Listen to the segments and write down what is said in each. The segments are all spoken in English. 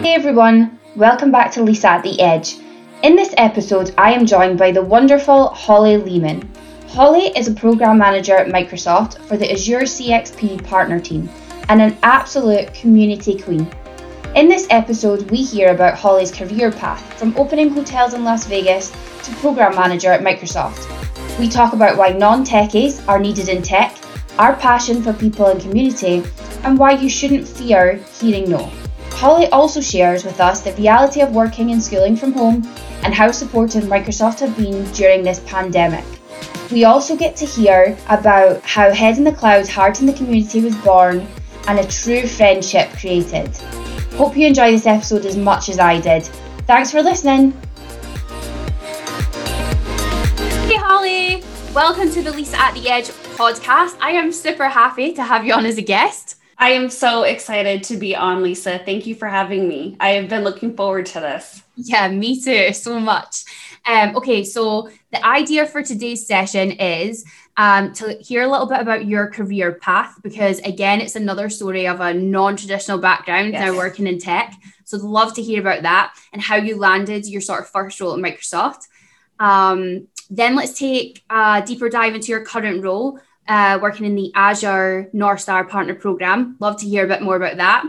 Hey everyone, welcome back to Lisa at the Edge. In this episode, I am joined by the wonderful Holly Lehman. Holly is a program manager at Microsoft for the Azure CXP partner team and an absolute community queen. In this episode, we hear about Holly's career path from opening hotels in Las Vegas to program manager at Microsoft. We talk about why non techies are needed in tech, our passion for people and community, and why you shouldn't fear hearing no. Holly also shares with us the reality of working and schooling from home and how supportive Microsoft have been during this pandemic. We also get to hear about how Head in the Clouds Heart in the Community was born and a true friendship created. Hope you enjoy this episode as much as I did. Thanks for listening. Hey Holly, welcome to the Lisa at the Edge podcast. I am super happy to have you on as a guest. I am so excited to be on, Lisa. Thank you for having me. I have been looking forward to this. Yeah, me too, so much. Um, okay, so the idea for today's session is um, to hear a little bit about your career path because, again, it's another story of a non traditional background yes. now working in tech. So, I'd love to hear about that and how you landed your sort of first role at Microsoft. Um, then let's take a deeper dive into your current role uh, working in the Azure North Star Partner Program. Love to hear a bit more about that.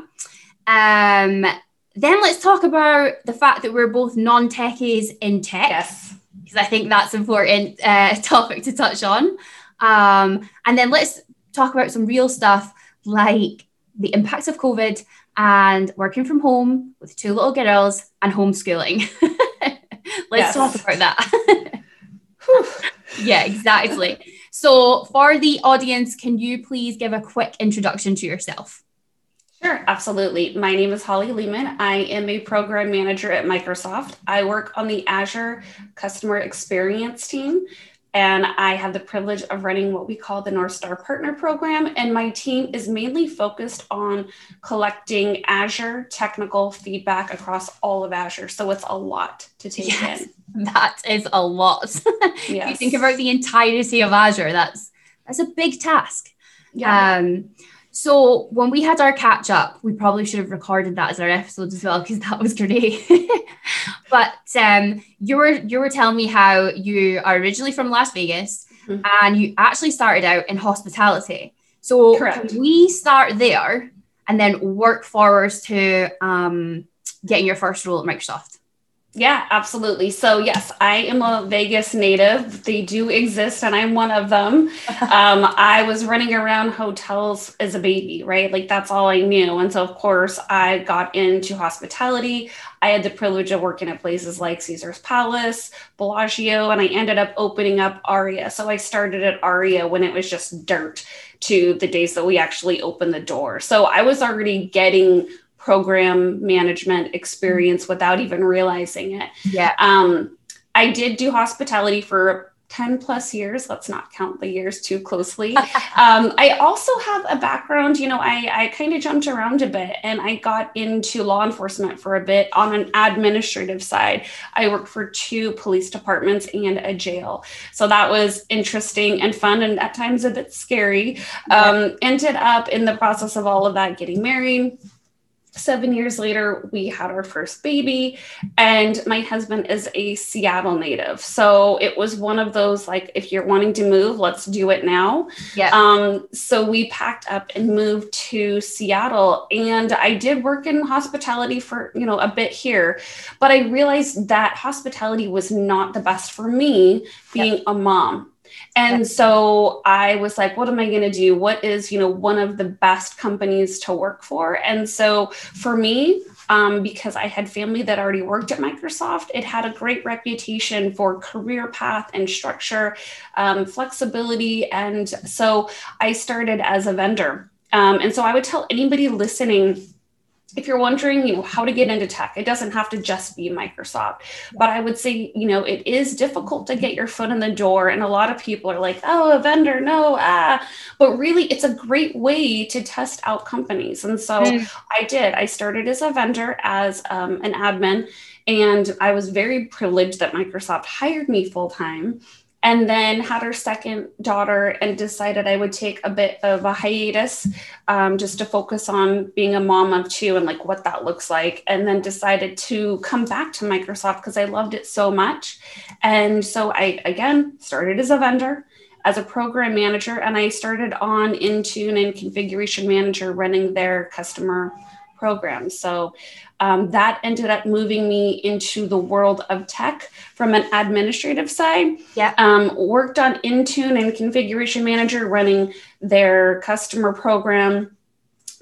Um, then let's talk about the fact that we're both non techies in tech. Yes. Because I think that's an important uh, topic to touch on. Um, and then let's talk about some real stuff like the impacts of COVID and working from home with two little girls and homeschooling. let's yes. talk about that. yeah, exactly. So, for the audience, can you please give a quick introduction to yourself? Sure, absolutely. My name is Holly Lehman. I am a program manager at Microsoft. I work on the Azure customer experience team, and I have the privilege of running what we call the North Star Partner Program. And my team is mainly focused on collecting Azure technical feedback across all of Azure. So it's a lot to take yes, in. That is a lot. Yes. if you think about the entirety of Azure, that's that's a big task. Yeah. Um, so when we had our catch up, we probably should have recorded that as our episode as well because that was great. but um, you were you were telling me how you are originally from Las Vegas mm-hmm. and you actually started out in hospitality. So we start there and then work forwards to um, getting your first role at Microsoft? Yeah, absolutely. So, yes, I am a Vegas native. They do exist, and I'm one of them. um, I was running around hotels as a baby, right? Like, that's all I knew. And so, of course, I got into hospitality. I had the privilege of working at places like Caesar's Palace, Bellagio, and I ended up opening up Aria. So, I started at Aria when it was just dirt to the days that we actually opened the door. So, I was already getting program management experience without even realizing it. Yeah. Um, I did do hospitality for 10 plus years. Let's not count the years too closely. um, I also have a background, you know, I, I kind of jumped around a bit and I got into law enforcement for a bit on an administrative side. I worked for two police departments and a jail. So that was interesting and fun and at times a bit scary. Um, ended up in the process of all of that getting married seven years later, we had our first baby, and my husband is a Seattle native. So it was one of those like, if you're wanting to move, let's do it now. Yeah. Um, so we packed up and moved to Seattle, and I did work in hospitality for you know a bit here, but I realized that hospitality was not the best for me being yep. a mom and so I was like, what am I going to do? What is, you know, one of the best companies to work for? And so for me, um, because I had family that already worked at Microsoft, it had a great reputation for career path and structure, um, flexibility. And so I started as a vendor. Um, and so I would tell anybody listening, if you're wondering, you know, how to get into tech, it doesn't have to just be Microsoft. But I would say, you know, it is difficult to get your foot in the door. And a lot of people are like, oh, a vendor, no, ah. But really, it's a great way to test out companies. And so mm. I did. I started as a vendor, as um, an admin. And I was very privileged that Microsoft hired me full time. And then had our second daughter and decided I would take a bit of a hiatus um, just to focus on being a mom of two and like what that looks like. And then decided to come back to Microsoft because I loved it so much. And so I, again, started as a vendor as a program manager and I started on Intune and configuration manager running their customer programs. So um, that ended up moving me into the world of tech from an administrative side. Yeah. Um, worked on Intune and Configuration Manager running their customer program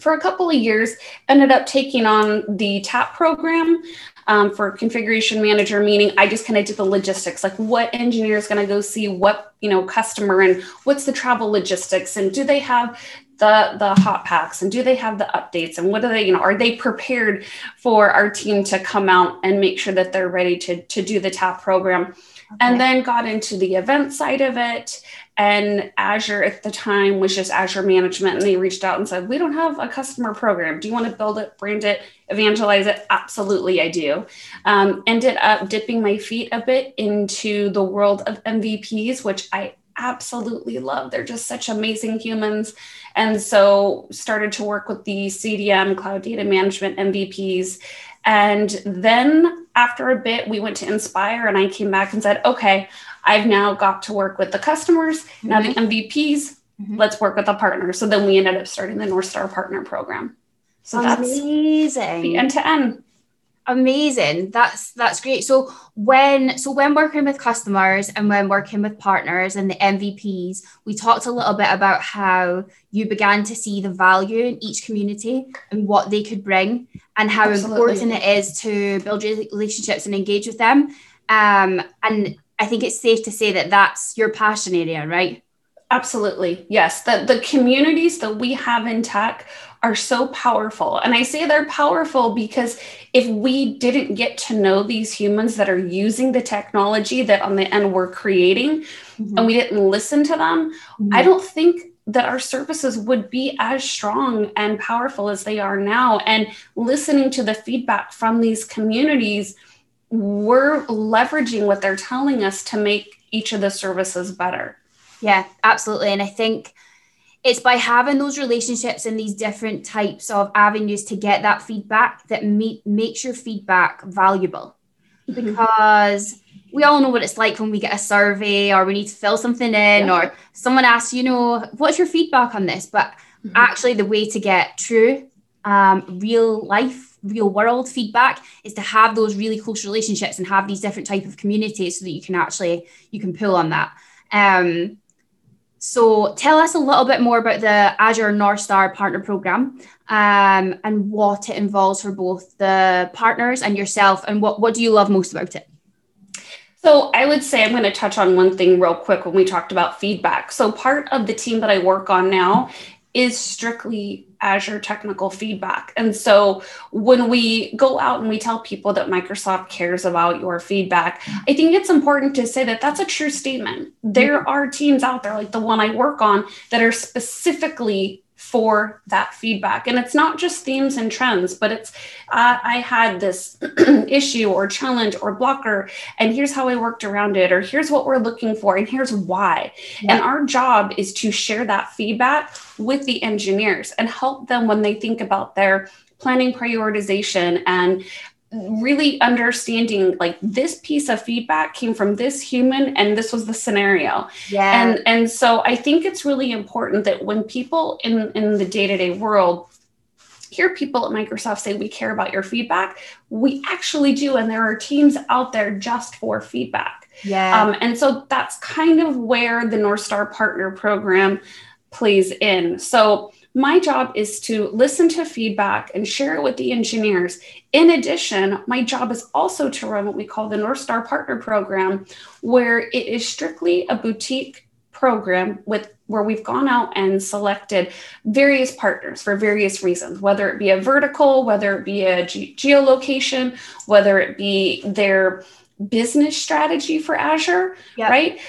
for a couple of years. Ended up taking on the TAP program. Um, for configuration manager meaning i just kind of did the logistics like what engineer is going to go see what you know customer and what's the travel logistics and do they have the the hot packs and do they have the updates and what are they you know are they prepared for our team to come out and make sure that they're ready to to do the tap program? Okay. and then got into the event side of it and azure at the time was just azure management and they reached out and said we don't have a customer program. Do you want to build it brand it evangelize it? Absolutely i do. Um, ended up dipping my feet a bit into the world of mvps which i absolutely love. They're just such amazing humans. And so started to work with the CDM cloud data management MVPs. And then after a bit, we went to Inspire and I came back and said, okay, I've now got to work with the customers, mm-hmm. now the MVPs. Mm-hmm. Let's work with the partners. So then we ended up starting the North Star Partner Program. So Amazing. that's amazing. The end to end amazing that's that's great so when so when working with customers and when working with partners and the mvps we talked a little bit about how you began to see the value in each community and what they could bring and how Absolutely. important it is to build relationships and engage with them um, and i think it's safe to say that that's your passion area right Absolutely. Yes. The, the communities that we have in tech are so powerful. And I say they're powerful because if we didn't get to know these humans that are using the technology that on the end we're creating mm-hmm. and we didn't listen to them, mm-hmm. I don't think that our services would be as strong and powerful as they are now. And listening to the feedback from these communities, we're leveraging what they're telling us to make each of the services better. Yeah, absolutely. And I think it's by having those relationships and these different types of avenues to get that feedback that make, makes your feedback valuable mm-hmm. because we all know what it's like when we get a survey or we need to fill something in yeah. or someone asks you know what's your feedback on this but mm-hmm. actually the way to get true um, real life real world feedback is to have those really close relationships and have these different type of communities so that you can actually you can pull on that um, so tell us a little bit more about the Azure North Star Partner Program um, and what it involves for both the partners and yourself, and what, what do you love most about it? So I would say I'm going to touch on one thing real quick when we talked about feedback. So part of the team that I work on now is strictly Azure technical feedback. And so when we go out and we tell people that Microsoft cares about your feedback, I think it's important to say that that's a true statement. There mm-hmm. are teams out there, like the one I work on, that are specifically for that feedback. And it's not just themes and trends, but it's uh, I had this issue or challenge or blocker, and here's how I worked around it, or here's what we're looking for, and here's why. Yeah. And our job is to share that feedback with the engineers and help them when they think about their planning prioritization and really understanding like this piece of feedback came from this human and this was the scenario. Yeah. And and so i think it's really important that when people in in the day-to-day world hear people at microsoft say we care about your feedback we actually do and there are teams out there just for feedback. Yeah. Um, and so that's kind of where the north star partner program plays in. So my job is to listen to feedback and share it with the engineers. In addition, my job is also to run what we call the North Star Partner Program, where it is strictly a boutique program with where we've gone out and selected various partners for various reasons, whether it be a vertical, whether it be a ge- geolocation, whether it be their business strategy for Azure, yep. right?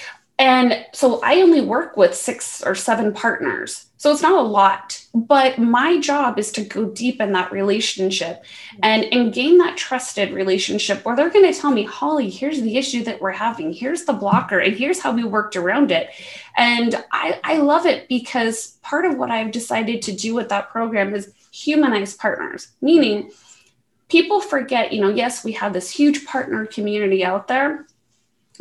And so I only work with six or seven partners. So it's not a lot, but my job is to go deep in that relationship and, and gain that trusted relationship where they're going to tell me, Holly, here's the issue that we're having. Here's the blocker, and here's how we worked around it. And I, I love it because part of what I've decided to do with that program is humanize partners, meaning people forget, you know, yes, we have this huge partner community out there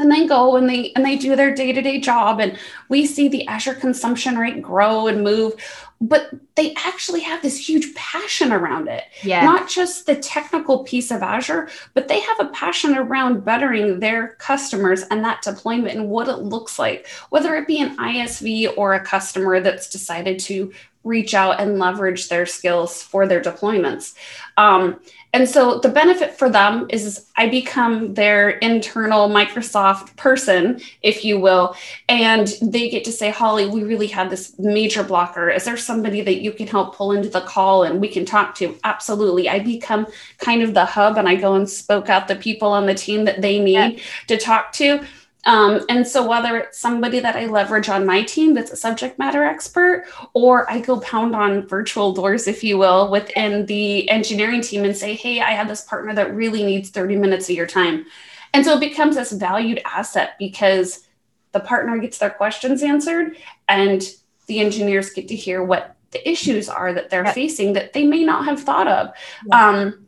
and they go and they and they do their day-to-day job and we see the azure consumption rate grow and move but they actually have this huge passion around it. Yeah not just the technical piece of azure but they have a passion around bettering their customers and that deployment and what it looks like whether it be an isv or a customer that's decided to reach out and leverage their skills for their deployments um, and so the benefit for them is I become their internal Microsoft person, if you will, and they get to say, Holly, we really have this major blocker. Is there somebody that you can help pull into the call and we can talk to? Absolutely. I become kind of the hub and I go and spoke out the people on the team that they need yeah. to talk to. Um, and so, whether it's somebody that I leverage on my team that's a subject matter expert, or I go pound on virtual doors, if you will, within the engineering team and say, hey, I have this partner that really needs 30 minutes of your time. And so it becomes this valued asset because the partner gets their questions answered and the engineers get to hear what the issues are that they're yep. facing that they may not have thought of. Yep. Um,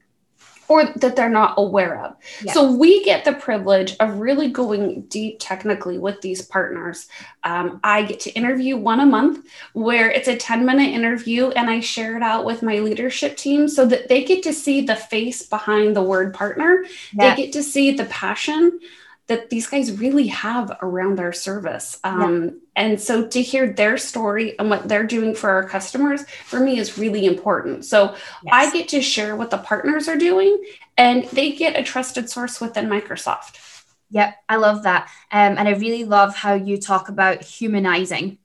or that they're not aware of. Yes. So we get the privilege of really going deep technically with these partners. Um, I get to interview one a month where it's a 10 minute interview and I share it out with my leadership team so that they get to see the face behind the word partner. They get to see the passion that these guys really have around their service. Um, yeah. And so to hear their story and what they're doing for our customers for me is really important. So yes. I get to share what the partners are doing and they get a trusted source within Microsoft. Yep, I love that. Um, and I really love how you talk about humanizing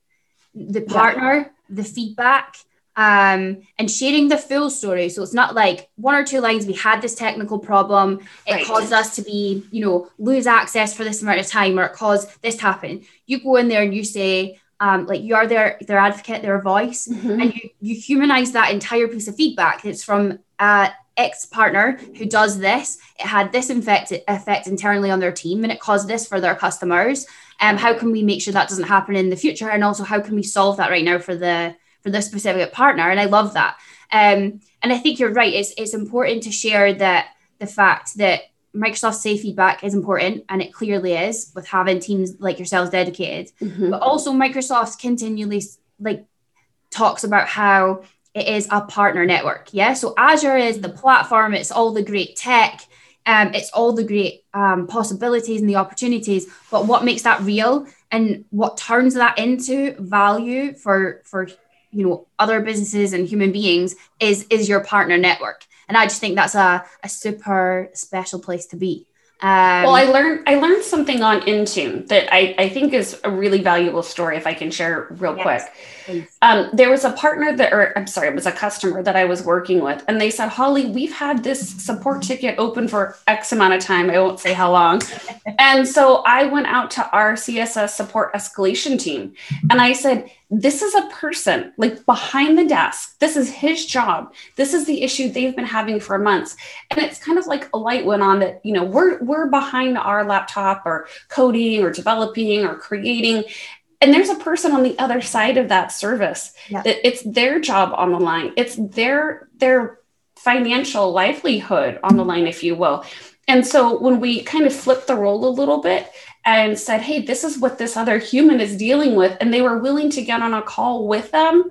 the partner, yeah. the feedback, um, and sharing the full story. So it's not like one or two lines. We had this technical problem. It right. caused us to be, you know, lose access for this amount of time, or it caused this to happen. You go in there and you say, um, like you are their their advocate, their voice, mm-hmm. and you you humanize that entire piece of feedback. It's from uh, ex partner who does this. It had this effect effect internally on their team, and it caused this for their customers. Um, how can we make sure that doesn't happen in the future? And also, how can we solve that right now for the for this specific partner and i love that. Um, and i think you're right it's, it's important to share that the fact that microsoft safe feedback is important and it clearly is with having teams like yourselves dedicated. Mm-hmm. but also microsoft continually like talks about how it is a partner network yeah? So azure is the platform it's all the great tech um, it's all the great um, possibilities and the opportunities but what makes that real and what turns that into value for for you know other businesses and human beings is is your partner network and i just think that's a, a super special place to be um, well, I learned I learned something on Intune that I, I think is a really valuable story. If I can share real yes, quick, um, there was a partner that, or I'm sorry, it was a customer that I was working with, and they said, "Holly, we've had this support ticket open for X amount of time. I won't say how long." and so I went out to our CSS support escalation team, and I said, this is a person like behind the desk. This is his job. This is the issue they've been having for months. And it's kind of like a light went on that, you know, we're we're behind our laptop or coding or developing or creating. And there's a person on the other side of that service yeah. that it's their job on the line. It's their their financial livelihood on the line, if you will. And so when we kind of flip the role a little bit, and said, Hey, this is what this other human is dealing with. And they were willing to get on a call with them.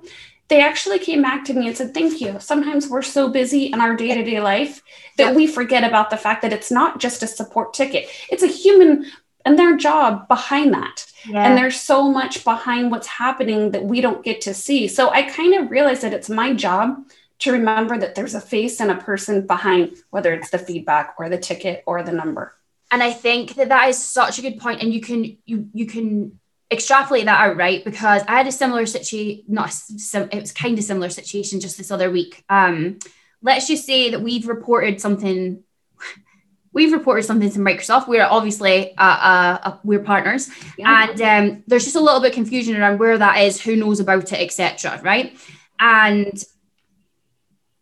They actually came back to me and said, Thank you. Sometimes we're so busy in our day to day life that we forget about the fact that it's not just a support ticket, it's a human and their job behind that. Yeah. And there's so much behind what's happening that we don't get to see. So I kind of realized that it's my job to remember that there's a face and a person behind, whether it's the feedback or the ticket or the number and i think that that is such a good point and you can you you can extrapolate that out right because i had a similar situation not sim- it was kind of similar situation just this other week um let's just say that we've reported something we've reported something to Microsoft. We're obviously uh, uh, uh, we're partners, yeah. and um, there's just a little bit of confusion around where that is, who knows about it, etc. Right? And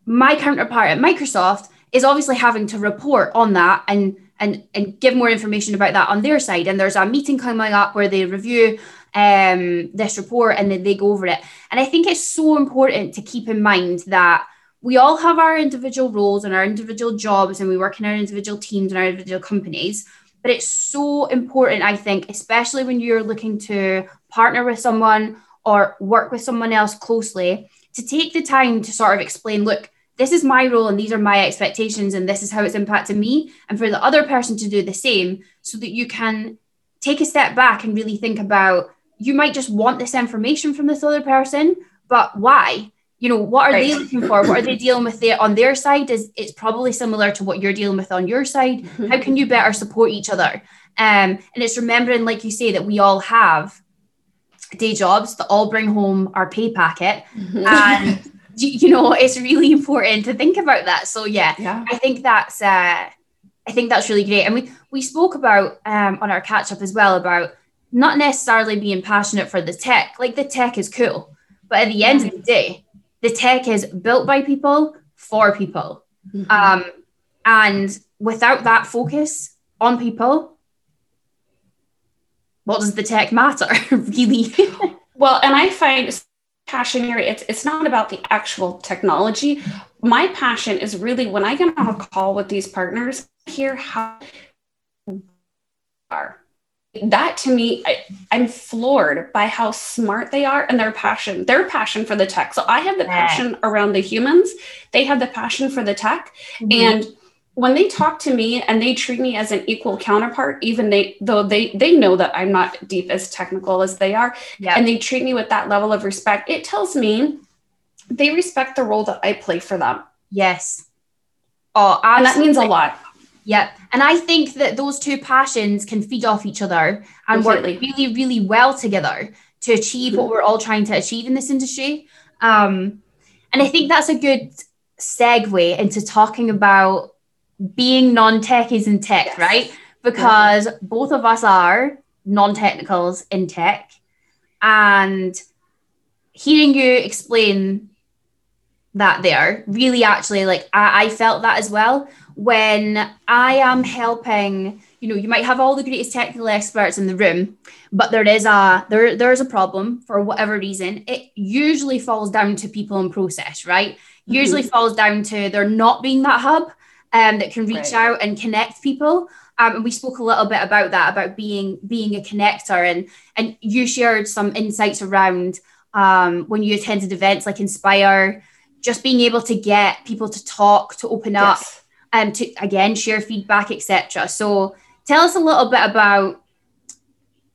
my counterpart at Microsoft is obviously having to report on that and and and give more information about that on their side. And there's a meeting coming up where they review um, this report and then they go over it. And I think it's so important to keep in mind that we all have our individual roles and our individual jobs and we work in our individual teams and our individual companies. But it's so important, I think, especially when you're looking to partner with someone or work with someone else closely, to take the time to sort of explain, look, this is my role and these are my expectations and this is how it's impacted me and for the other person to do the same so that you can take a step back and really think about you might just want this information from this other person but why you know what are right. they looking for what are they dealing with there on their side is it's probably similar to what you're dealing with on your side mm-hmm. how can you better support each other um, and it's remembering like you say that we all have day jobs that all bring home our pay packet mm-hmm. and you know it's really important to think about that. So yeah, yeah. i think that's uh i think that's really great. And we we spoke about um on our catch up as well about not necessarily being passionate for the tech. Like the tech is cool but at the end of the day the tech is built by people for people. Mm-hmm. um and without that focus on people what does the tech matter really? Well and i find passion area it's, it's not about the actual technology. My passion is really when i get on a call with these partners hear how are. That to me I, i'm floored by how smart they are and their passion their passion for the tech. So i have the passion around the humans. They have the passion for the tech. Mm-hmm. and when they talk to me and they treat me as an equal counterpart even they though they they know that i'm not deep as technical as they are yep. and they treat me with that level of respect it tells me they respect the role that i play for them yes oh absolutely. and that means a lot Yep. And I think that those two passions can feed off each other and Completely. work really, really well together to achieve mm-hmm. what we're all trying to achieve in this industry. Um, and I think that's a good segue into talking about being non-techies in tech, yes. right? Because mm-hmm. both of us are non-technicals in tech. And hearing you explain that there really actually like I, I felt that as well when I am helping, you know, you might have all the greatest technical experts in the room, but there is a there there's a problem for whatever reason. It usually falls down to people and process, right? Mm-hmm. Usually falls down to there not being that hub um, that can reach right. out and connect people. Um, and we spoke a little bit about that, about being being a connector, and and you shared some insights around um, when you attended events like Inspire, just being able to get people to talk, to open up, and um, to again share feedback, etc. So tell us a little bit about.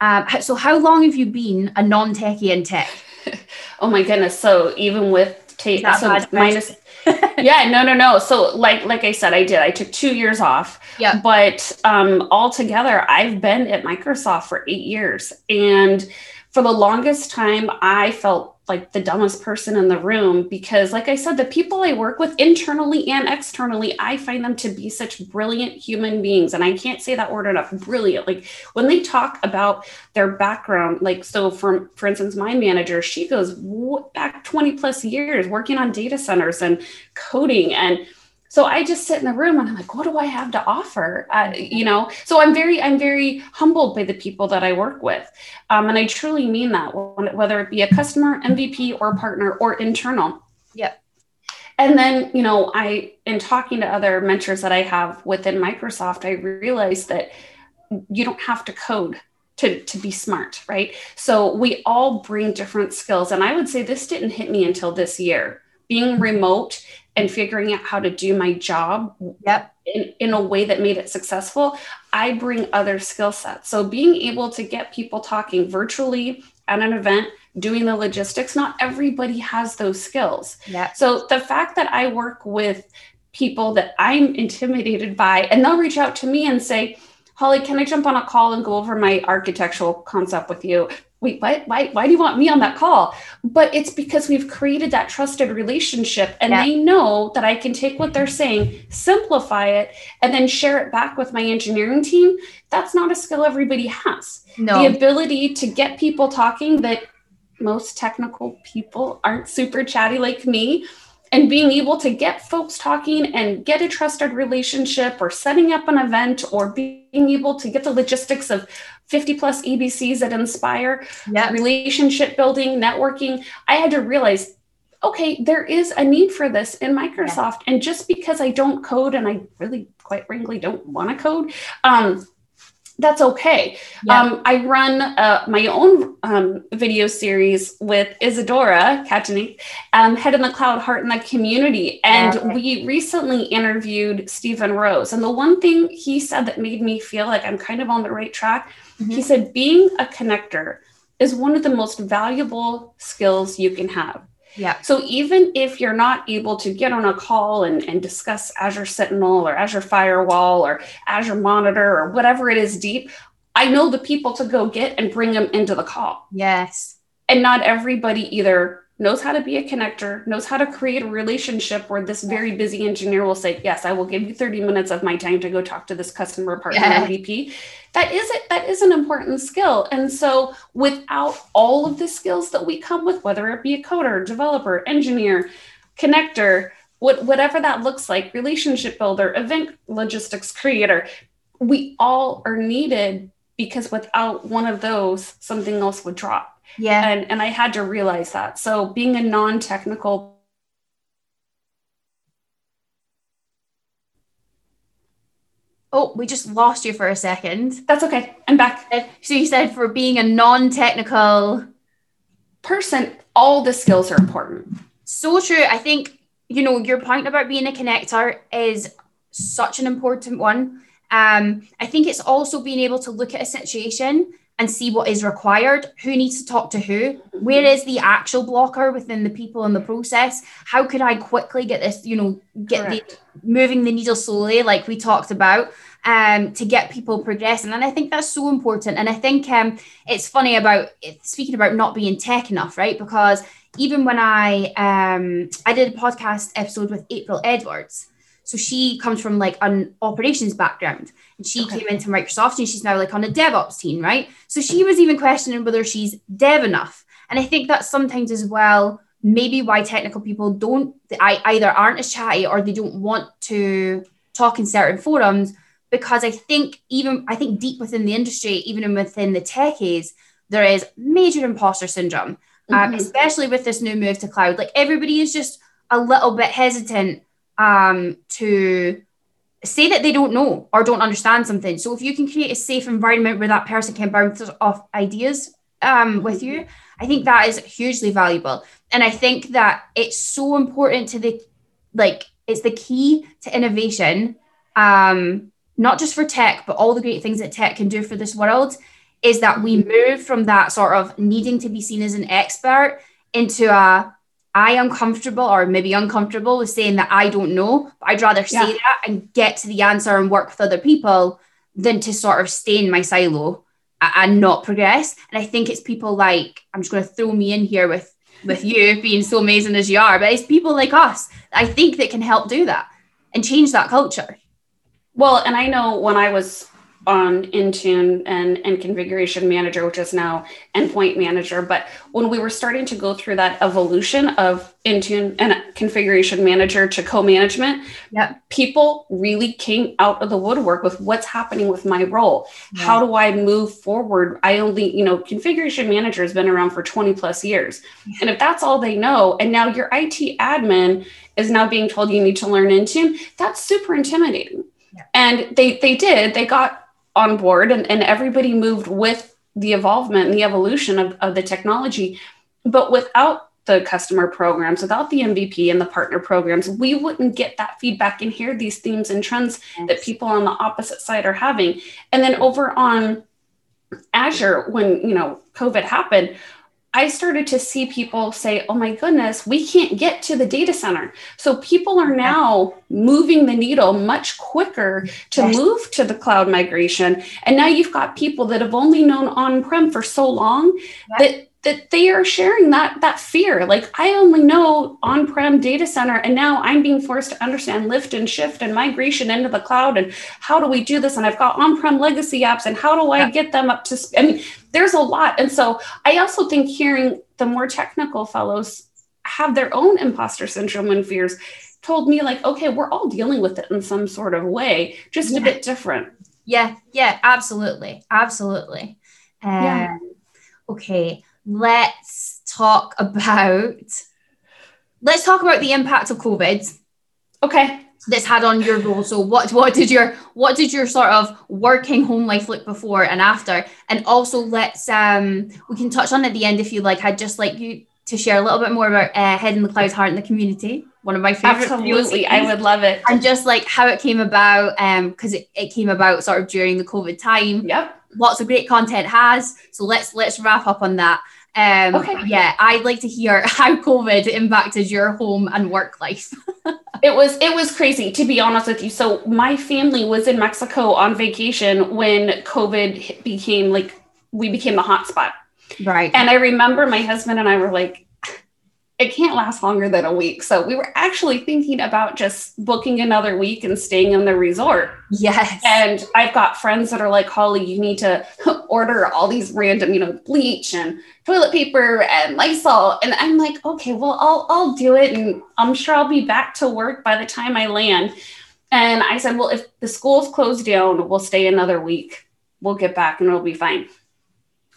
Um, so how long have you been a non-techie in tech? oh my goodness! So even with take so minus yeah, no, no, no. So like like I said, I did. I took two years off. Yeah. But um altogether, I've been at Microsoft for eight years. And for the longest time, I felt like the dumbest person in the room because like i said the people i work with internally and externally i find them to be such brilliant human beings. And i can't say that word enough brilliant. Like when they talk about their background like so for for instance my manager she goes back 20 plus years working on data centers and coding and so i just sit in the room and i'm like what do i have to offer? Uh, you know so i'm very i'm very humbled by the people that i work with. Um, and i truly mean that whether it be a customer mvp or partner or internal. Yeah and then you know i in talking to other mentors that i have within microsoft i realized that you don't have to code to, to be smart right? So we all bring different skills. And i would say this didn't hit me until this year. Being remote and figuring out how to do my job yep. in, in a way that made it successful, I bring other skill sets. So being able to get people talking virtually at an event, doing the logistics, not everybody has those skills. Yeah. So the fact that I work with people that I'm intimidated by, and they'll reach out to me and say, Holly, can I jump on a call and go over my architectural concept with you? Wait, why, why, why do you want me on that call? But it's because we've created that trusted relationship and yeah. they know that I can take what they're saying, simplify it, and then share it back with my engineering team. That's not a skill everybody has. No. The ability to get people talking that most technical people aren't super chatty like me and being able to get folks talking and get a trusted relationship or setting up an event or being able to get the logistics of 50 plus EBCs that inspire yep. relationship building, networking, I had to realize okay, there is a need for this in Microsoft. Yeah. And just because I don't code and I really quite frankly don't want to code, um, that's okay. Yeah. Um, I run uh, my own um, video series with Isidora Katanic, um, Head in the Cloud, Heart in the Community. And okay. we recently interviewed Stephen Rose. And the one thing he said that made me feel like I'm kind of on the right track, mm-hmm. he said, being a connector is one of the most valuable skills you can have. Yeah. So even if you're not able to get on a call and, and discuss Azure Sentinel or Azure Firewall or Azure Monitor or whatever it is deep, I know the people to go get and bring them into the call. Yes. And not everybody either knows how to be a connector, knows how to create a relationship where this very busy engineer will say, Yes, I will give you 30 minutes of my time to go talk to this customer partner yeah. MVP. That is it, that is an important skill. And so without all of the skills that we come with, whether it be a coder, developer, engineer, connector, what, whatever that looks like, relationship builder, event logistics creator, we all are needed because without one of those, something else would drop. Yeah. And and I had to realize that. So being a non-technical Oh, we just lost you for a second. That's okay. I'm back. So you said for being a non-technical person, all the skills are important. So true. I think, you know, your point about being a connector is such an important one. Um, I think it's also being able to look at a situation and see what is required. Who needs to talk to who? Where is the actual blocker within the people in the process? How could i quickly get this you know get Correct. the moving the needle slowly like we talked about um, to get people progressing? And i think that's so important. And i think um, it's funny about speaking about not being tech enough right? Because even when i um, i did a podcast episode with april edwards so she comes from like an operations background and she okay. came into Microsoft and she's now like on a DevOps team, right? So she was even questioning whether she's dev enough. And I think that sometimes as well, maybe why technical people don't I either aren't as chatty or they don't want to talk in certain forums because I think even I think deep within the industry, even within the techies, there is major imposter syndrome, um, mm-hmm. especially with this new move to cloud. Like everybody is just a little bit hesitant um, to say that they don't know or don't understand something. So if you can create a safe environment where that person can bounce off ideas um, with you, I think that is hugely valuable. And I think that it's so important to the like it's the key to innovation, um, not just for tech, but all the great things that tech can do for this world. Is that we move from that sort of needing to be seen as an expert into a I am comfortable or maybe uncomfortable with saying that I don't know. But I'd rather say yeah. that and get to the answer and work with other people than to sort of stay in my silo and not progress. And I think it's people like I'm just going to throw me in here with with you being so amazing as you are, but it's people like us I think that can help do that and change that culture. Well, and I know when I was on Intune and, and configuration manager, which is now endpoint manager. But when we were starting to go through that evolution of Intune and configuration manager to co-management, yeah. people really came out of the woodwork with what's happening with my role. Yeah. How do I move forward? I only, you know, configuration manager has been around for 20 plus years. Yeah. And if that's all they know, and now your IT admin is now being told you need to learn Intune, that's super intimidating. And they they did. They got on board and, and everybody moved with the evolvement and the evolution of, of the technology. But without the customer programs, without the MVP and the partner programs, we wouldn't get that feedback and hear these themes and trends yes. that people on the opposite side are having. And then over on Azure, when you know COVID happened, I started to see people say, oh my goodness, we can't get to the data center. So people are now moving the needle much quicker to yes. move to the cloud migration. And now you've got people that have only known on prem for so long yes. that that they are sharing that that fear. Like i only know on-prem data center and now i'm being forced to understand lift and shift and migration into the cloud and how do we do this? And i've got on-prem legacy apps and how do i get them up to sp- i mean there's a lot. And so i also think hearing the more technical fellows have their own imposter syndrome and fears told me like okay we're all dealing with it in some sort of way just yeah. a bit different. Yeah yeah absolutely absolutely. Um, yeah. okay let's talk about let's talk about the impact of COVID. Okay. That's had on your role. So what what did your what did your sort of working home life look before and after? And also let's um we can touch on at the end if you like. I'd just like you to share a little bit more about uh, Head in the Clouds, Heart in the Community. One of my favorite. Absolutely, I would love it. And just like how it came about, um, because it, it came about sort of during the COVID time. Yep. Lots of great content has. So let's let's wrap up on that. Um, okay. Yeah, I'd like to hear how COVID impacted your home and work life. it was it was crazy to be honest with you. So my family was in Mexico on vacation when COVID became like we became the hotspot. Right. And I remember my husband and I were like, it can't last longer than a week. So we were actually thinking about just booking another week and staying in the resort. Yes. And I've got friends that are like, Holly, you need to order all these random, you know, bleach and toilet paper and Lysol. And I'm like, okay, well, I'll I'll do it. And I'm sure I'll be back to work by the time I land. And I said, well, if the school's closed down, we'll stay another week. We'll get back and it'll be fine.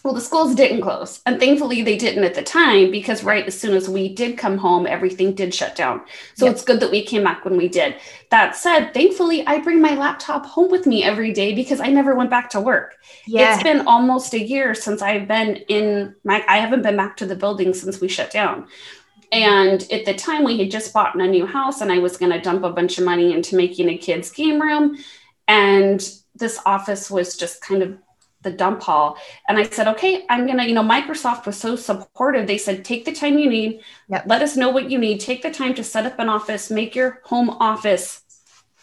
Well, the schools didn't close. And thankfully, they didn't at the time because, right as soon as we did come home, everything did shut down. So yep. it's good that we came back when we did. That said, thankfully, I bring my laptop home with me every day because I never went back to work. Yeah. It's been almost a year since I've been in my, I haven't been back to the building since we shut down. And at the time, we had just bought a new house and I was going to dump a bunch of money into making a kid's game room. And this office was just kind of the dump hall. And i said okay i'm gonna you know microsoft was so supportive. They said take the time you need. Yep. let us know what you need. Take the time to set up an office. Make your home office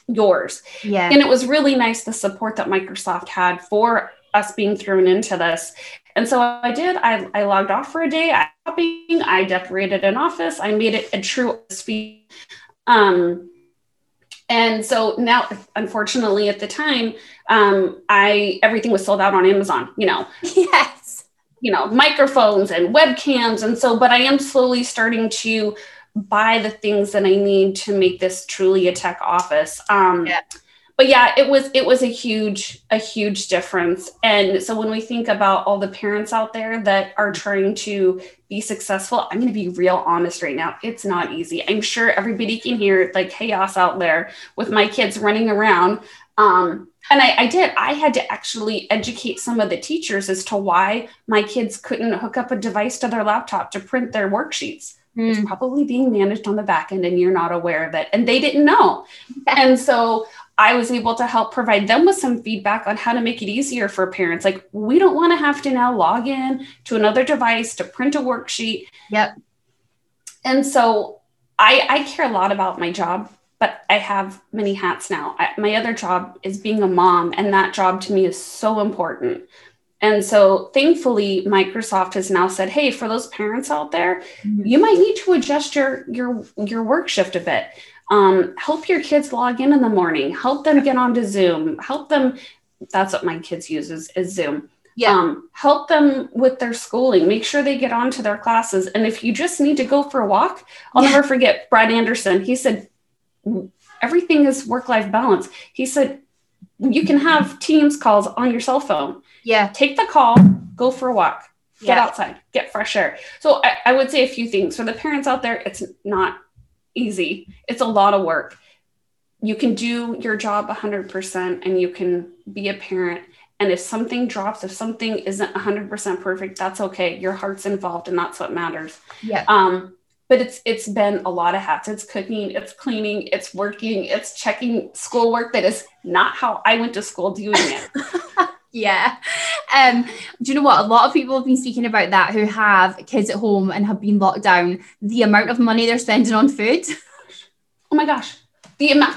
yours. Yeah. And it was really nice the support that microsoft had for us being thrown into this. And so i did i, I logged off for a day. I shopping. I decorated an office. I made it a true um and so now unfortunately at the time um, I everything was sold out on Amazon, you know. Yes. You know, microphones and webcams. And so, but I am slowly starting to buy the things that I need to make this truly a tech office. Um, yeah but yeah it was it was a huge a huge difference. And so when we think about all the parents out there that are trying to be successful i'm going to be real honest right now it's not easy. I'm sure everybody can hear like chaos out there with my kids running around. Um, and I, I, did i had to actually educate some of the teachers as to why my kids couldn't hook up a device to their laptop to print their worksheets. Mm. it's probably being managed on the back end and you're not aware of it. And they didn't know. And so I was able to help provide them with some feedback on how to make it easier for parents. Like, we don't want to have to now log in to another device to print a worksheet. Yep. And so I, I care a lot about my job, but I have many hats now. I, my other job is being a mom, and that job to me is so important. And so thankfully, Microsoft has now said, hey, for those parents out there, mm-hmm. you might need to adjust your your your work shift a bit um, help your kids log in in the morning. Help them get onto zoom. Help them that's what my kids use is, is zoom. Yeah. Um, help them with their schooling. Make sure they get onto their classes. And if you just need to go for a walk i'll yeah. never forget brad anderson. He said everything is work-life balance. He said you can have teams calls on your cell phone. Yeah. Take the call go for a walk. Get yeah. outside. Get fresh air. So I, I would say a few things. For the parents out there it's not easy. It's a lot of work. You can do your job 100% and you can be a parent. And if something drops, if something isn't 100% perfect, that's okay. Your heart's involved and that's what matters. Yeah. Um, but it's it's been a lot of hats. It's cooking, it's cleaning, it's working, it's checking schoolwork that is not how I went to school doing it. Yeah. Um, do you know what? A lot of people have been speaking about that who have kids at home and have been locked down. The amount of money they're spending on food. Oh my gosh. The amount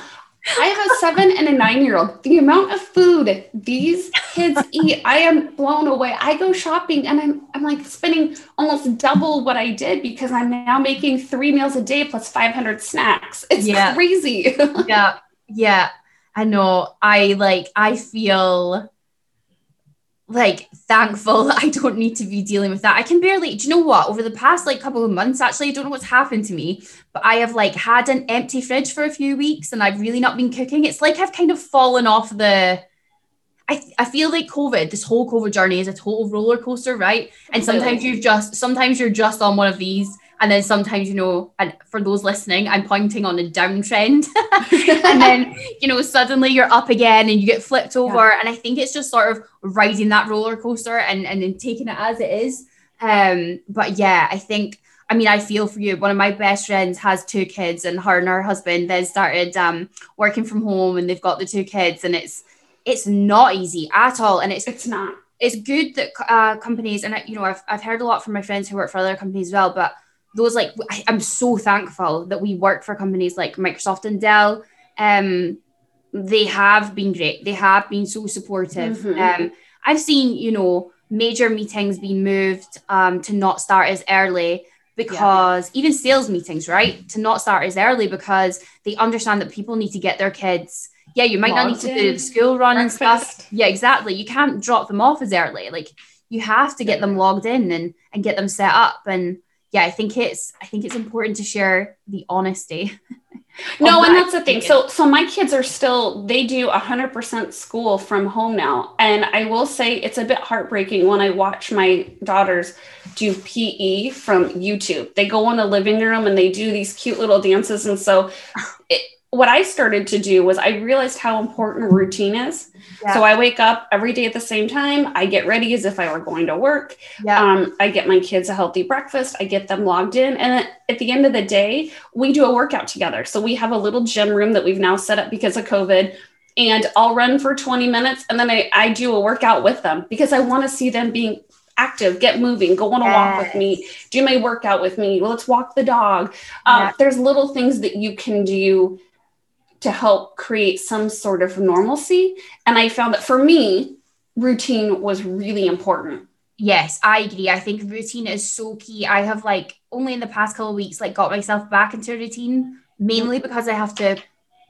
I have a seven and a nine year old. The amount of food these kids eat, I am blown away. I go shopping and I'm I'm like spending almost double what I did because I'm now making three meals a day plus 500 snacks. It's Yeah. crazy. yeah. Yeah. I know. I like I feel like thankful that I don't need to be dealing with that. I can barely, do you know what? Over the past like couple of months, actually, I don't know what's happened to me, but I have like had an empty fridge for a few weeks and I've really not been cooking. It's like I've kind of fallen off the I, I feel like COVID, this whole COVID journey is a total roller coaster, right? And sometimes you've just sometimes you're just on one of these, and then sometimes you know, and for those listening, I'm pointing on a downtrend. and then you know suddenly you're up again and you get flipped over. And i think it's just sort of riding that roller coaster and and then taking it as it is. Um but yeah i think i mean i feel for you. One of my best friends has two kids and her and her husband then started um working from home and they've got the two kids and it's it's not easy at all. And it's it's not. it's good that uh, companies and you know I've, I've heard a lot from my friends who work for other companies as well but those like I, i'm so thankful that we work for companies like microsoft and dell. Um they have been great. They have been so supportive. Mhm. um i've seen you know major meetings being moved um to not start as early because even sales meetings right? To not start as early because they understand that people need to get their kids. Yeah you might not need to do the school run and stuff. Yeah, exactly. You can't drop them off as early. Like you have to get them logged in and and get them set up. And yeah, I think it's I think it's important to share the honesty. No, and that that's the thing. So, so my kids are still they do hundred percent school from home now, and I will say it's a bit heartbreaking when I watch my daughters do PE from YouTube. They go in the living room and they do these cute little dances, and so it, what I started to do was I realized how important routine is. Yeah. So I wake up every day at the same time. I get ready as if I were going to work. Yeah. Um, I get my kids a healthy breakfast. I get them logged in. And at the end of the day, we do a workout together. So we have a little gym room that we've now set up because of COVID. And I'll run for 20 minutes and then I, I do a workout with them because I want to see them being active, get moving, go on a walk with me, do my workout with me. Let's walk the dog. Um, Yeah. There's little things that you can do to help create some sort of normalcy. And I found that for me, routine was really important. Yes, I agree. I think routine is so key. I have like only in the past couple of weeks like got myself back into a routine, mainly because I have to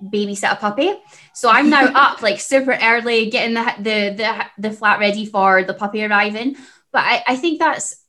babysit a puppy. So I'm now up like super early, getting the the the, the flat ready for the puppy arriving. But I, I think that's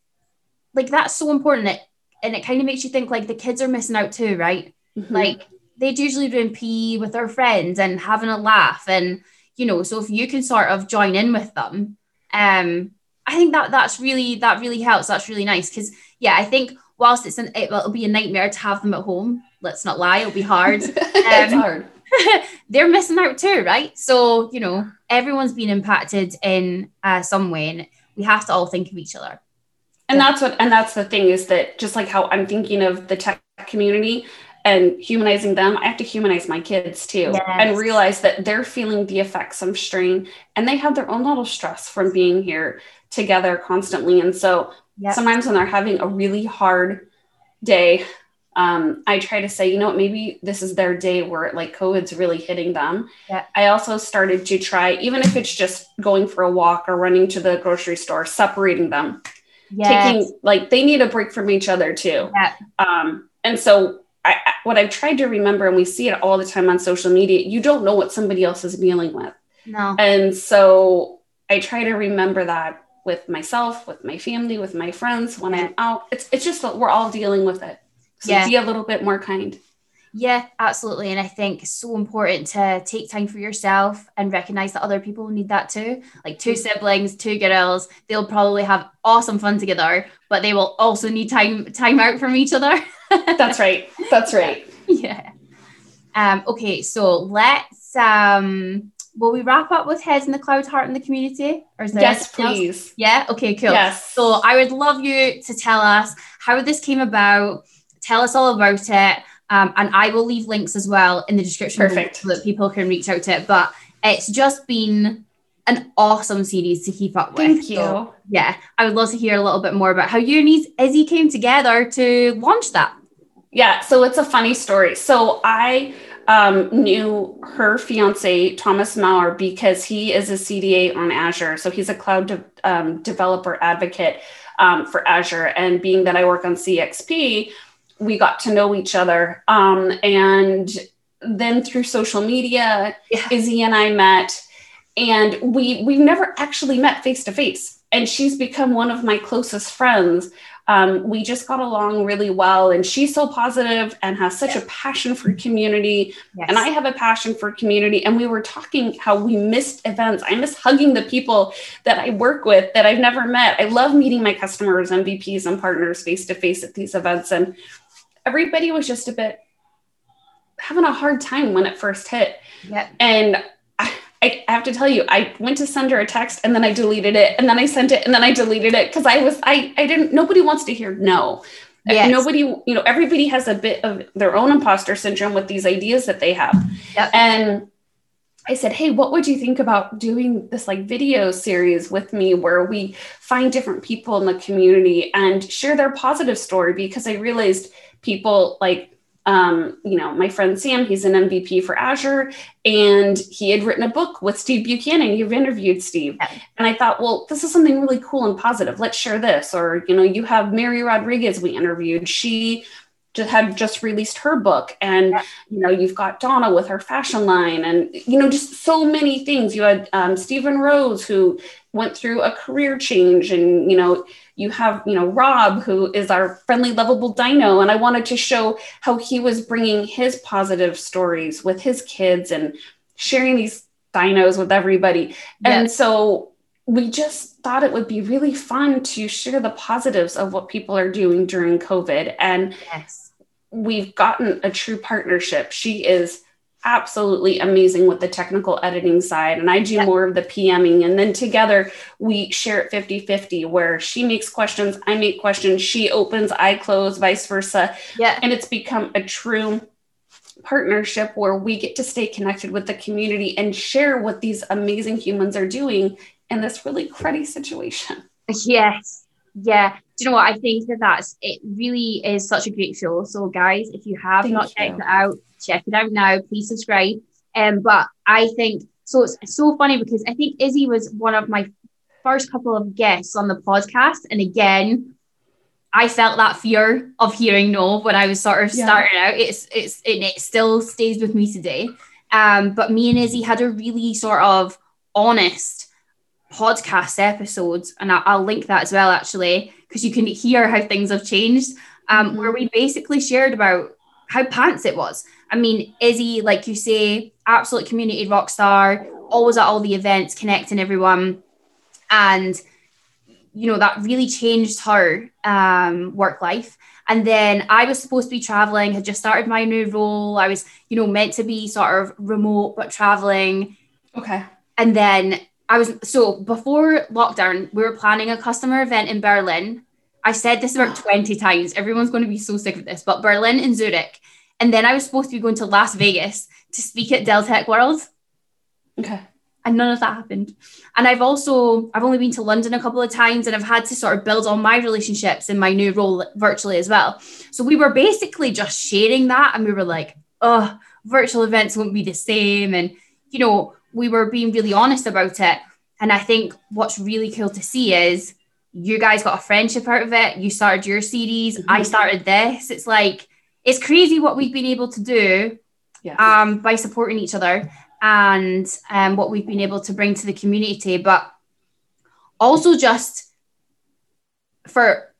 like that's so important. It, and it kind of makes you think like the kids are missing out too, right? Mhm. like they'd usually doing PE with their friends and having a laugh and you know so if you can sort of join in with them um I think that that's really that really helps. That's really nice because yeah I think whilst it's an it, will be a nightmare to have them at home. Let's not lie it'll be hard. It's Um, hard. they're missing out too right? So you know everyone's been impacted in uh, some way and we have to all think of each other. And that's what, and that's the thing is that just like how I'm thinking of the tech community and humanizing them, I have to humanize my kids too Yes. and realize that they're feeling the effects of strain and they have their own little stress from being here together constantly. And so yeah sometimes when they're having a really hard day, um, I try to say, you know what, maybe this is their day where like COVID's really hitting them. Yeah. I also started to try, even if it's just going for a walk or running to the grocery store, separating them, yes. taking like they need a break from each other too. Yeah. Um, and so I, what I've tried to remember, and we see it all the time on social media, you don't know what somebody else is dealing with. no And so I try to remember that with myself, with my family, with my friends when I'm out. It's it's just that we're all dealing with it. So Yeah. be a little bit more kind. Yeah, absolutely. And I think it's so important to take time for yourself and recognize that other people need that too. Like two mm-hmm. siblings, two girls, they'll probably have awesome fun together, but they will also need time time out from each other. That's right. That's right. yeah. Um, okay, so let's um will we wrap up with heads in the cloud, heart in the community? Or is there Yes, anything else? please. Yeah, okay, cool. Yes. So I would love you to tell us how this came about. Tell us all about it. Um, and I will leave links as well in the description Perfect. so that people can reach out to it. But it's just been an awesome series to keep up with. Thank you. So, yeah, I would love to hear a little bit more about how you and Izzy came together to launch that. Yeah, so it's a funny story. So I um, knew her fiance, Thomas Maurer, because he is a CDA on Azure. So he's a cloud de- um, developer advocate um, for Azure. And being that I work on CXP, we got to know each other. Um, and then through social media, yeah. Izzy and I met, and we we've never actually met face to face. And she's become one of my closest friends. Um, we just got along really well, and she's so positive and has such a passion for community. Yes. And I have a passion for community. And we were talking how we missed events. I miss hugging the people that I work with that I've never met. I love meeting my customers, MVPs, and partners face to face at these events. And everybody was just a bit having a hard time when it first hit. Yep. And I, have to tell you, I went to send her a text and then I deleted it and then I sent it and then I deleted it because I was I I didn't nobody wants to hear no. Yes. Nobody, you know, everybody has a bit of their own imposter syndrome with these ideas that they have. Yep. And I said, Hey, what would you think about doing this like video series with me where we find different people in the community and share their positive story? Because I realized people like um, you know, my friend Sam, he's an MVP for Azure, and he had written a book with Steve Buchanan. You've interviewed Steve. Yeah. And I thought, well, this is something really cool and positive. Let's share this. Or, you know, you have Mary Rodriguez we interviewed. She just had just released her book. And, you know, you've got Donna with her fashion line and, you know, just so many things. You had um, Stephen Rose, who went through a career change and, you know, you have you know rob who is our friendly lovable dino and i wanted to show how he was bringing his positive stories with his kids and sharing these dinos with everybody yes. and so we just thought it would be really fun to share the positives of what people are doing during covid and yes. We've gotten a true partnership she is absolutely amazing with the technical editing side and I do yeah. more of the PMing and then together we share it 50-50 where she makes questions, I make questions, she opens, I close, vice versa. Yeah. And it's become a true partnership where we get to stay connected with the community and share what these amazing humans are doing in this really cruddy situation. Yes. Yeah. Do you know what? I think that that's it really is such a great show. So guys, if you have Thank not you. checked it out, check it out now. Please subscribe. Um, but I think so. It's so funny because I think Izzy was one of my first couple of guests on the podcast, and again, I felt that fear of hearing no when I was sort of yeah. starting out. It's it's and it still stays with me today. Um, but me and Izzy had a really sort of honest podcast episodes, and I'll, I'll link that as well actually because you can hear how things have changed. Um, mm-hmm. where we basically shared about how pants it was. I mean, Izzy, like you say, absolute community rock star, always at all the events, connecting everyone. And, you know, that really changed her um, work life. And then I was supposed to be traveling, had just started my new role. I was, you know, meant to be sort of remote, but traveling. Okay. And then I was, so before lockdown, we were planning a customer event in Berlin I said this about 20 times. Everyone's going to be so sick of this, but Berlin and Zurich. And then I was supposed to be going to Las Vegas to speak at Dell Tech World. Okay. And none of that happened. And I've also, I've only been to London a couple of times and I've had to sort of build on my relationships in my new role virtually as well. So we were basically just sharing that and we were like, oh, virtual events won't be the same. And, you know, we were being really honest about it. And I think what's really cool to see is you guys got a friendship out of it. You started your series. Mm-hmm. I started this. It's like it's crazy what we've been able to do yeah. um, by supporting each other and um, what we've been able to bring to the community. But also just for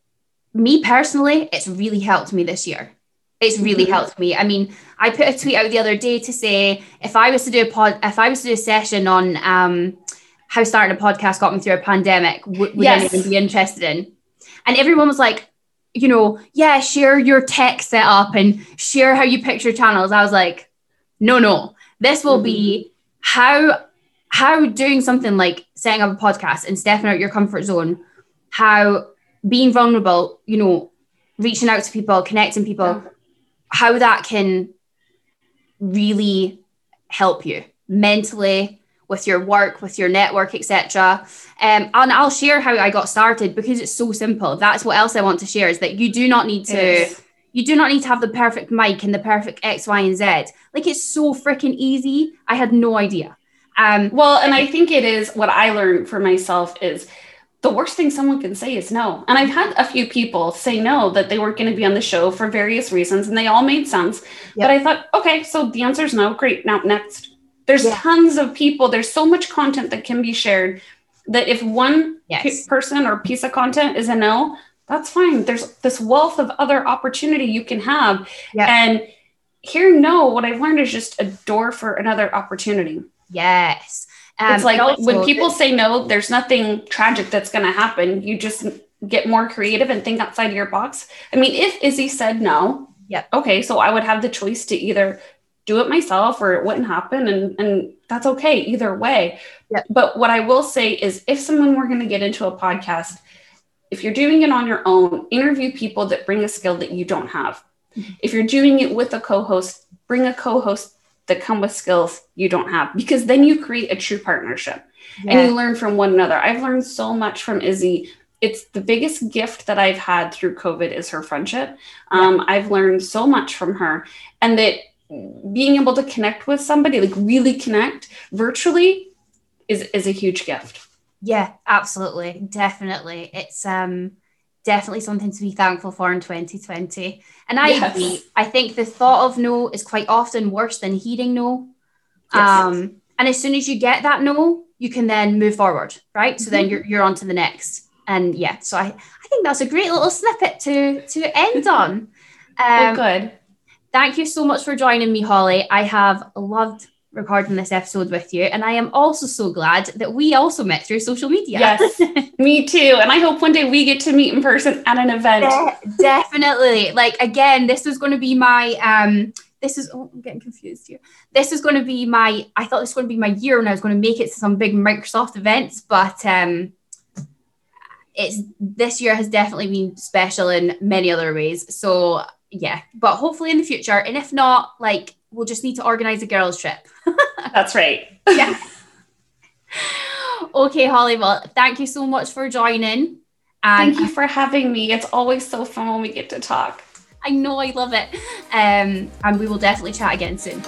me personally, it's really helped me this year. It's really mm-hmm. helped me. I mean, I put a tweet out the other day to say if I was to do a pod, if I was to do a session on um, how starting a podcast got me through a pandemic would, would yes. anyone be interested in? And everyone was like, you know, yeah, share your tech setup and share how you pitch your channels. I was like, no, no, this will mm-hmm. be how how doing something like setting up a podcast and stepping out your comfort zone, how being vulnerable, you know, reaching out to people, connecting people, yeah. How that can really help you mentally, with your work, with your network, etc. Um, and I'll share how I got started because it's so simple. That's what else I want to share is that you do not need to you do not need to have the perfect mic and the perfect X, Y, and Z. Like it's so freaking easy. I had no idea. Um, well, and I think it is what I learned for myself is the worst thing someone can say is no. And I've had a few people say no that they weren't going to be on the show for various reasons, and they all made sense. Yep. But I thought, okay, so the answer is no. Great. Now, next. There's yeah. tons of people, there's so much content that can be shared that if one yes. person or piece of content is a no, that's fine. There's this wealth of other opportunity you can have. Yep. And here, no, what I've learned is just a door for another opportunity. Yes. Um, it's like also, when people say no, there's nothing tragic that's going to happen. You just get more creative and think outside of your box. I mean, if Izzy said no, yeah, okay, so I would have the choice to either do it myself or it wouldn't happen, and and that's okay either way. Yeah. But what I will say is, if someone were going to get into a podcast, if you're doing it on your own, interview people that bring a skill that you don't have. Mm-hmm. If you're doing it with a co-host, bring a co-host that come with skills you don't have because then you create a true partnership yeah. and you learn from one another. I've learned so much from Izzy. It's the biggest gift that I've had through COVID is her friendship. Um, yeah. I've learned so much from her and that being able to connect with somebody, like really connect virtually is, is a huge gift. Yeah, absolutely. Definitely. It's, um, definitely something to be thankful for in 2020. And I yes. agree. I think the thought of no is quite often worse than hearing no. Yes. Um, and as soon as you get that no, you can then move forward, right? So mm-hmm. then you're you're on to the next. And yeah, so I, I think that's a great little snippet to to end on. Um, oh, good. Thank you so much for joining me, Holly. I have loved recording this episode with you. And I am also so glad that we also met through social media. Yes, me too. And I hope one day we get to meet in person at an event. De- definitely. Like again, this was going to be my um this is oh I'm getting confused here. This is going to be my I thought this was going to be my year and I was going to make it to some big Microsoft events, but um it's this year has definitely been special in many other ways. So yeah, but hopefully in the future. And if not, like we'll just need to organize a girls' trip. That's right. yeah. okay, Holly. Well, thank you so much for joining. And thank you for having me. It's always so fun when we get to talk. I know, I love it. Um, and we will definitely chat again soon.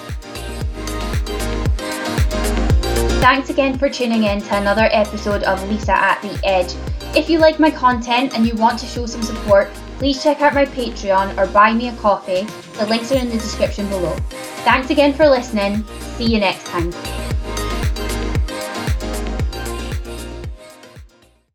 Thanks again for tuning in to another episode of Lisa at the Edge. If you like my content and you want to show some support, please check out my Patreon or buy me a coffee. The links are in the description below. Thanks again for listening. See you next time.